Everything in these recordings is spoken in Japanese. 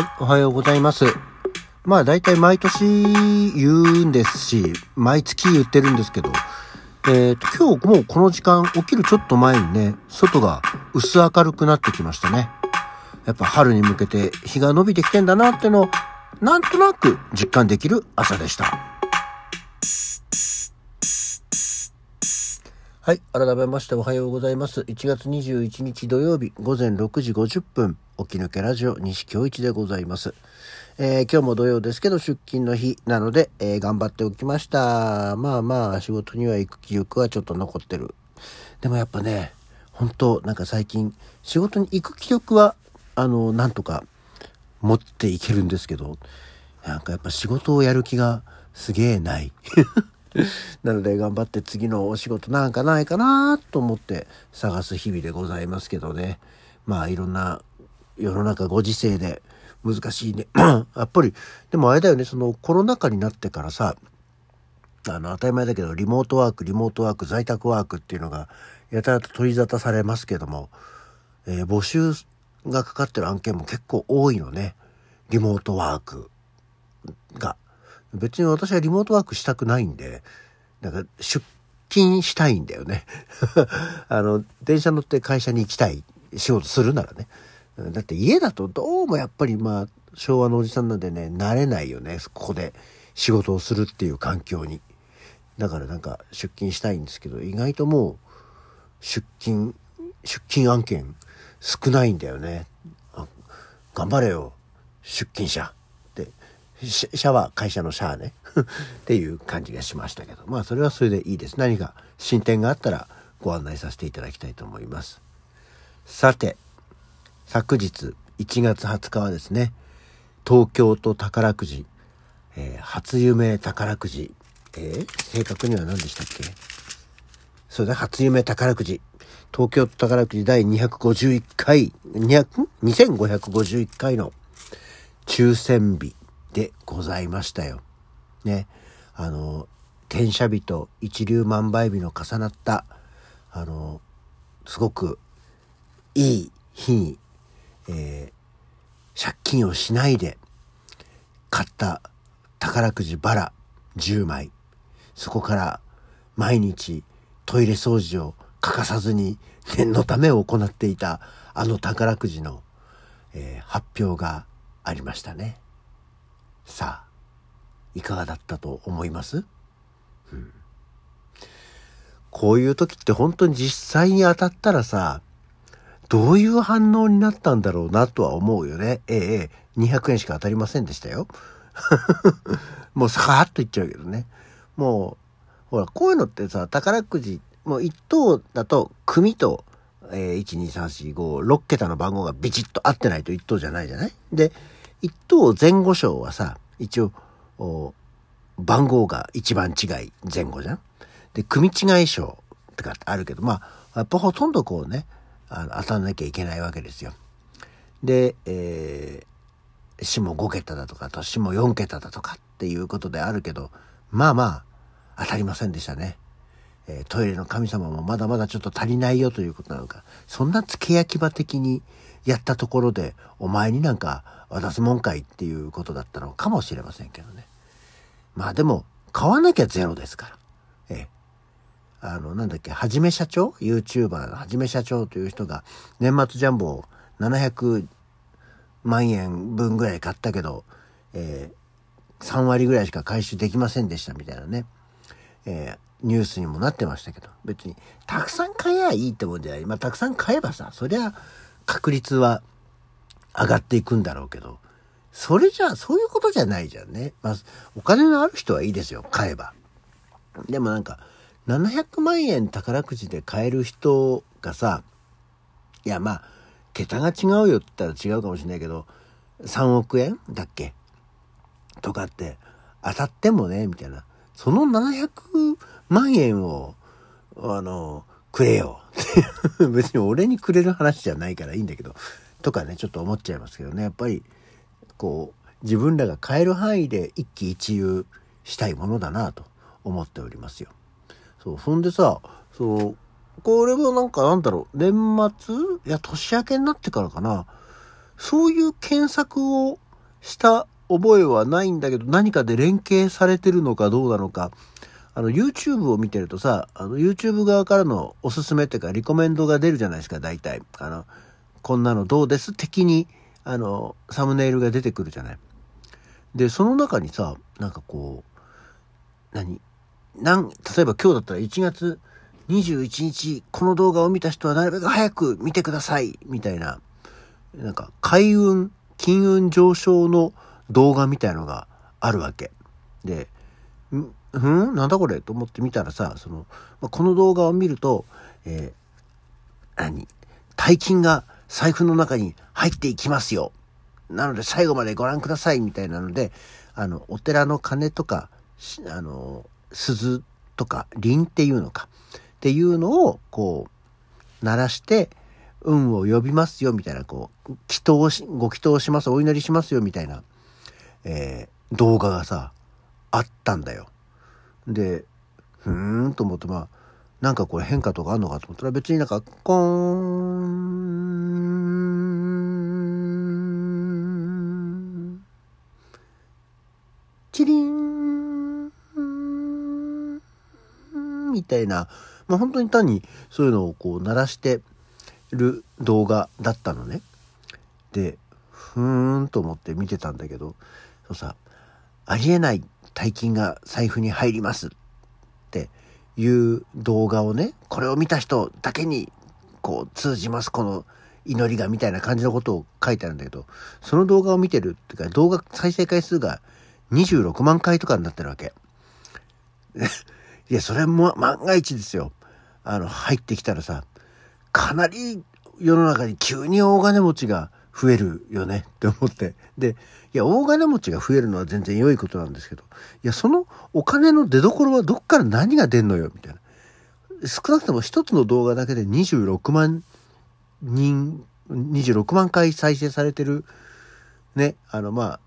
い、おはようございます。まあ大体毎年言うんですし、毎月言ってるんですけど、えっ、と、今日もうこの時間起きるちょっと前にね、外が薄明るくなってきましたね。やっぱ春に向けて日が伸びてきてんだなっていうのを、なんとなく実感できる朝でした。はい。改めましておはようございます。1月21日土曜日午前6時50分、起き抜けラジオ西京一でございます。えー今日も土曜ですけど出勤の日なので、えー頑張っておきました。まあまあ仕事には行く気力はちょっと残ってる。でもやっぱね、本当なんか最近仕事に行く気力は、あの、なんとか持っていけるんですけど、なんかやっぱ仕事をやる気がすげえない。なので頑張って次のお仕事なんかないかなと思って探す日々でございますけどね。まあいろんな世の中ご時世で難しいね。やっぱり、でもあれだよね、そのコロナ禍になってからさ、あの当たり前だけどリモートワーク、リモートワーク、在宅ワークっていうのがやたらと取り沙汰されますけども、えー募集がかかってる案件も結構多いのね。リモートワークが。別に私はリモートワークしたくないんで、なんか出勤したいんだよね。あの、電車乗って会社に行きたい。仕事するならね。だって家だとどうもやっぱりまあ、昭和のおじさんなんでね、慣れないよね。ここで仕事をするっていう環境に。だからなんか出勤したいんですけど、意外ともう出勤、出勤案件少ないんだよね。頑張れよ、出勤者。シャシャは会社のシャーね。っていう感じがしましたけど。まあそれはそれでいいです。何か進展があったらご案内させていただきたいと思います。さて、昨日1月20日はですね、東京都宝くじ、えー初夢宝くじ、えー正確には何でしたっけ？それで初夢宝くじ。東京都宝くじ第251回、200 2551回の抽選日でございましたよ。ね。あの、転写日と一粒万倍日の重なった、あの、すごくいい日に、えー借金をしないで買った宝くじバラ10枚。そこから毎日トイレ掃除を欠かさずに念のため行っていたあの宝くじの、えー発表がありましたね。さあ、いかがだったと思います、うんこういう時って本当に実際に当たったらさ、どういう反応になったんだろうなとは思うよね。ええええ、200円しか当たりませんでしたよ。もうさーっといっちゃうけどね。もう、ほら、こういうのってさ、宝くじ、もう1等だと、組と、えー、1、2、3、4、5、6桁の番号がビチッと合ってないと1等じゃないじゃない？で、1等前後賞はさ、一応、番号が一番違い前後じゃんで、組違い賞とかってあるけど、まあ、やっぱほとんどこうね、あの当たんなきゃいけないわけですよ。で、えー、死も5桁だとか、年も4桁だとかっていうことであるけど、まあまあ、当たりませんでしたね。えートイレの神様もまだまだちょっと足りないよということなのか、そんな付け焼き場的にやったところで、お前になんか渡すもんかいっていうことだったのかもしれませんけどね。まあでも、買わなきゃゼロですから。ええ。あの、なんだっけ、はじめ社長 ?YouTuber のはじめ社長という人が、年末ジャンボを700万円分ぐらい買ったけど、えー3割ぐらいしか回収できませんでしたみたいなね、えーニュースにもなってましたけど、別に、たくさん買えばいいってもんじゃない。まあ、たくさん買えばさ、そりゃ、確率は上がっていくんだろうけど、それじゃ、そういうことじゃないじゃんね。まあ、お金のある人はいいですよ、買えば。でもなんか、700万円宝くじで買える人がさ、いやまあ、桁が違うよって言ったら違うかもしれないけど、3億円だっけ？とかって、当たってもね、みたいな。その700万円を、あの、くれよ。別に俺にくれる話じゃないからいいんだけど、とかね、ちょっと思っちゃいますけどね。やっぱり、こう、自分らが買える範囲で一喜一憂したいものだなと思っておりますよ。そう、そんでさ、そう、これもなんかなんだろう、年末いや、年明けになってからかな。そういう検索をした覚えはないんだけど、何かで連携されてるのかどうなのか、あの、YouTube を見てるとさ、あの、YouTube 側からのおすすめっていうか、リコメンドが出るじゃないですか、大体。あの、こんなのどうです？的に、あの、サムネイルが出てくるじゃない。で、その中にさ、なんかこう、何？なん、例えば今日だったら1月21日、この動画を見た人はなるべく早く見てください、みたいな、なんか、開運、金運上昇の動画みたいのがあるわけ。で、ん、ん？なんだこれ？と思って見たらさ、その、まこの動画を見ると、えー、何？大金が財布の中に入っていきますよ。なので最後までご覧くださいみたいなので、あの、お寺の鐘とか、あの、鈴とか、輪っていうのか、っていうのを、こう、鳴らして、運を呼びますよ、みたいな、こう、祈祷し、ご祈祷します、お祈りしますよ、みたいな、えー、動画がさ、あったんだよ。で、ふーんと思って、まあ、なんかこれ変化とかあんのかと思ったら別になんか、コーン、チリン、みたいな、まあ本当に単にそういうのをこう鳴らしてる動画だったのね。で、ふーんと思って見てたんだけど、そうさ、ありえない大金が財布に入りますっていう動画をね、これを見た人だけにこう通じます、この祈りがみたいな感じのことを書いてあるんだけど、その動画を見てるっていうか動画再生回数が26万回とかになってるわけ。いや、それも万が一ですよ。あの、入ってきたらさ、かなり世の中に急に大金持ちが増えるよねって思って。で、いや、大金持ちが増えるのは全然良いことなんですけど、いや、そのお金の出所はどっから何が出んのよ、みたいな。少なくとも一つの動画だけで26万人、26万回再生されてる、ね、あの、まあ、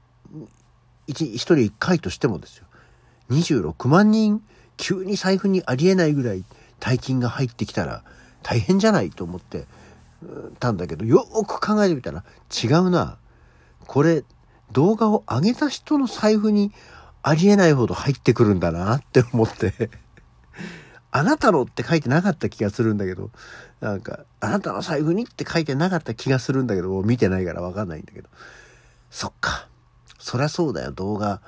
一一人一回としてもですよ。26万人、急に財布にありえないぐらい大金が入ってきたら大変じゃないと思ってたんだけど、よく考えてみたら違うな。これ、動画を上げた人の財布にありえないほど入ってくるんだなって思って あなたのって書いてなかった気がするんだけど、なんか、あなたの財布にって書いてなかった気がするんだけど、見てないからわかんないんだけど。そっか。そりゃそうだよ、動画。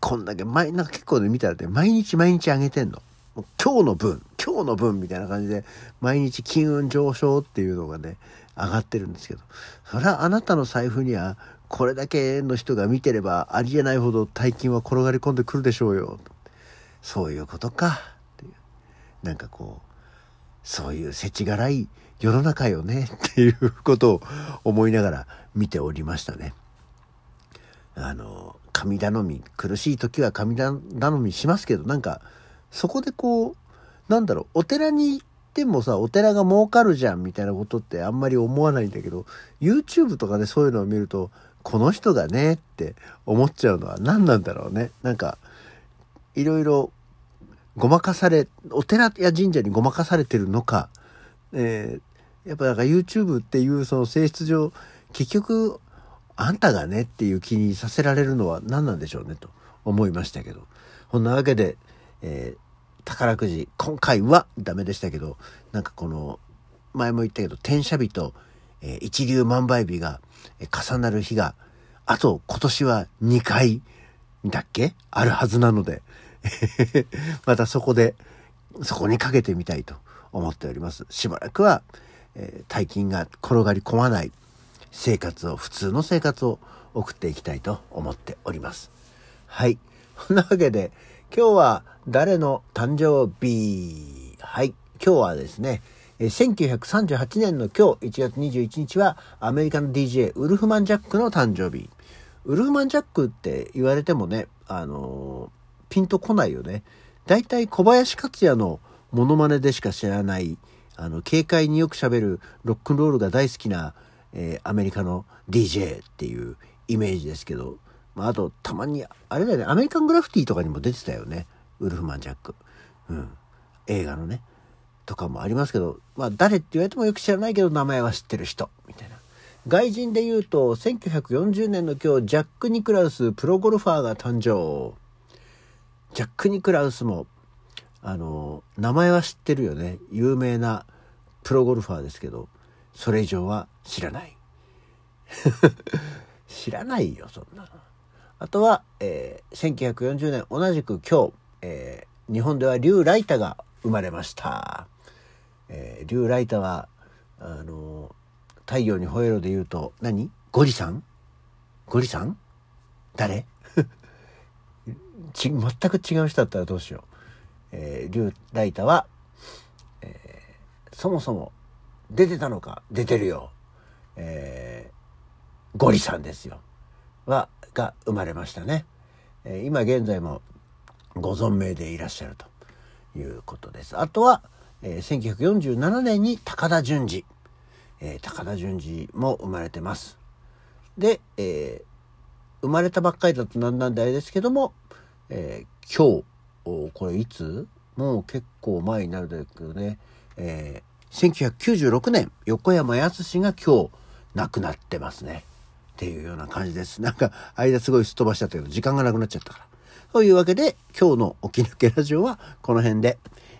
こんだけ、前、なんか結構ね、見たらね、毎日毎日上げてんの。今日の分、今日の分みたいな感じで、毎日金運上昇っていうのがね、上がってるんですけど、それはあなたの財布には、これだけの人が見てれば、ありえないほど大金は転がり込んでくるでしょうよ。そういうことか。なんかこう、そういう世知辛い世の中よねっていうことを思いながら見ておりましたね。あの、神頼み、苦しい時は神頼みしますけど、なんか、そこでこう、なんだろう、お寺に行ってもさ、お寺が儲かるじゃんみたいなことってあんまり思わないんだけど、YouTube とかでそういうのを見ると、この人がねって思っちゃうのは何なんだろうね。なんか、いろいろごまかされ、お寺や神社にごまかされてるのか、えー、やっぱなんか YouTube っていうその性質上、結局、あんたがねっていう気にさせられるのは何なんでしょうねと思いましたけど。こんなわけで、えー、宝くじ、今回はダメでしたけど、なんかこの、前も言ったけど、転写日と、えー、一流万倍日が、えー、重なる日が、あと今年は2回だっけ？あるはずなので、またそこで、そこにかけてみたいと思っております。しばらくは、えー、大金が転がり込まない生活を、普通の生活を送っていきたいと思っております。はい。そんなわけで、今日は誰の誕生日？はい。今日はですね、1938年の今日1月21日はアメリカの DJ ウルフマン・ジャックの誕生日。ウルフマン・ジャックって言われてもね、あのピンとこないよね。大体小林克也のモノマネでしか知らない、あの、軽快によく喋るロックンロールが大好きな、えー、アメリカの DJ っていうイメージですけど、まあ、あと、たまに、あれだよね、アメリカングラフィティとかにも出てたよね。ウルフマン・ジャック。うん。映画のね。とかもありますけど、まあ、誰って言われてもよく知らないけど、名前は知ってる人。みたいな。外人で言うと、1940年の今日、ジャック・ニクラウスプロゴルファーが誕生。ジャック・ニクラウスも、あの、名前は知ってるよね。有名なプロゴルファーですけど、それ以上は知らない。知らないよ、そんなの。あとは、えー、1940年、同じく今日、えー、日本では竜ライタが生まれました。えー、竜ライタは、あの太陽に吠えろで言うと何？ゴリさん？ゴリさん？誰？ち全く違う人だったらどうしよう。えー、リュウ・ライタは、えー、そもそも出てたのか出てるよ。えー、ゴリさんですよ。は、が生まれましたね。えー、今現在もご存命でいらっしゃるということです。あとは、えー、1947年に高田純次。えー、高田純次も生まれてます。で、えー、生まれたばっかりだとなんなんであれですけども、えー、今日、これいつ？もう結構前になるんだけどね、えー、1996年、横山やすしが今日亡くなってますね。っていうような感じです。なんか、間すごいすっ飛ばしちゃったけど、時間がなくなっちゃったから。というわけで、今日の起き抜けラジオはこの辺で、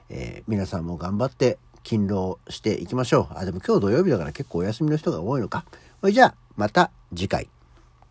えー、皆さんも頑張って勤労していきましょう。あ、でも今日土曜日だから結構お休みの人が多いのか。じゃあ、また次回。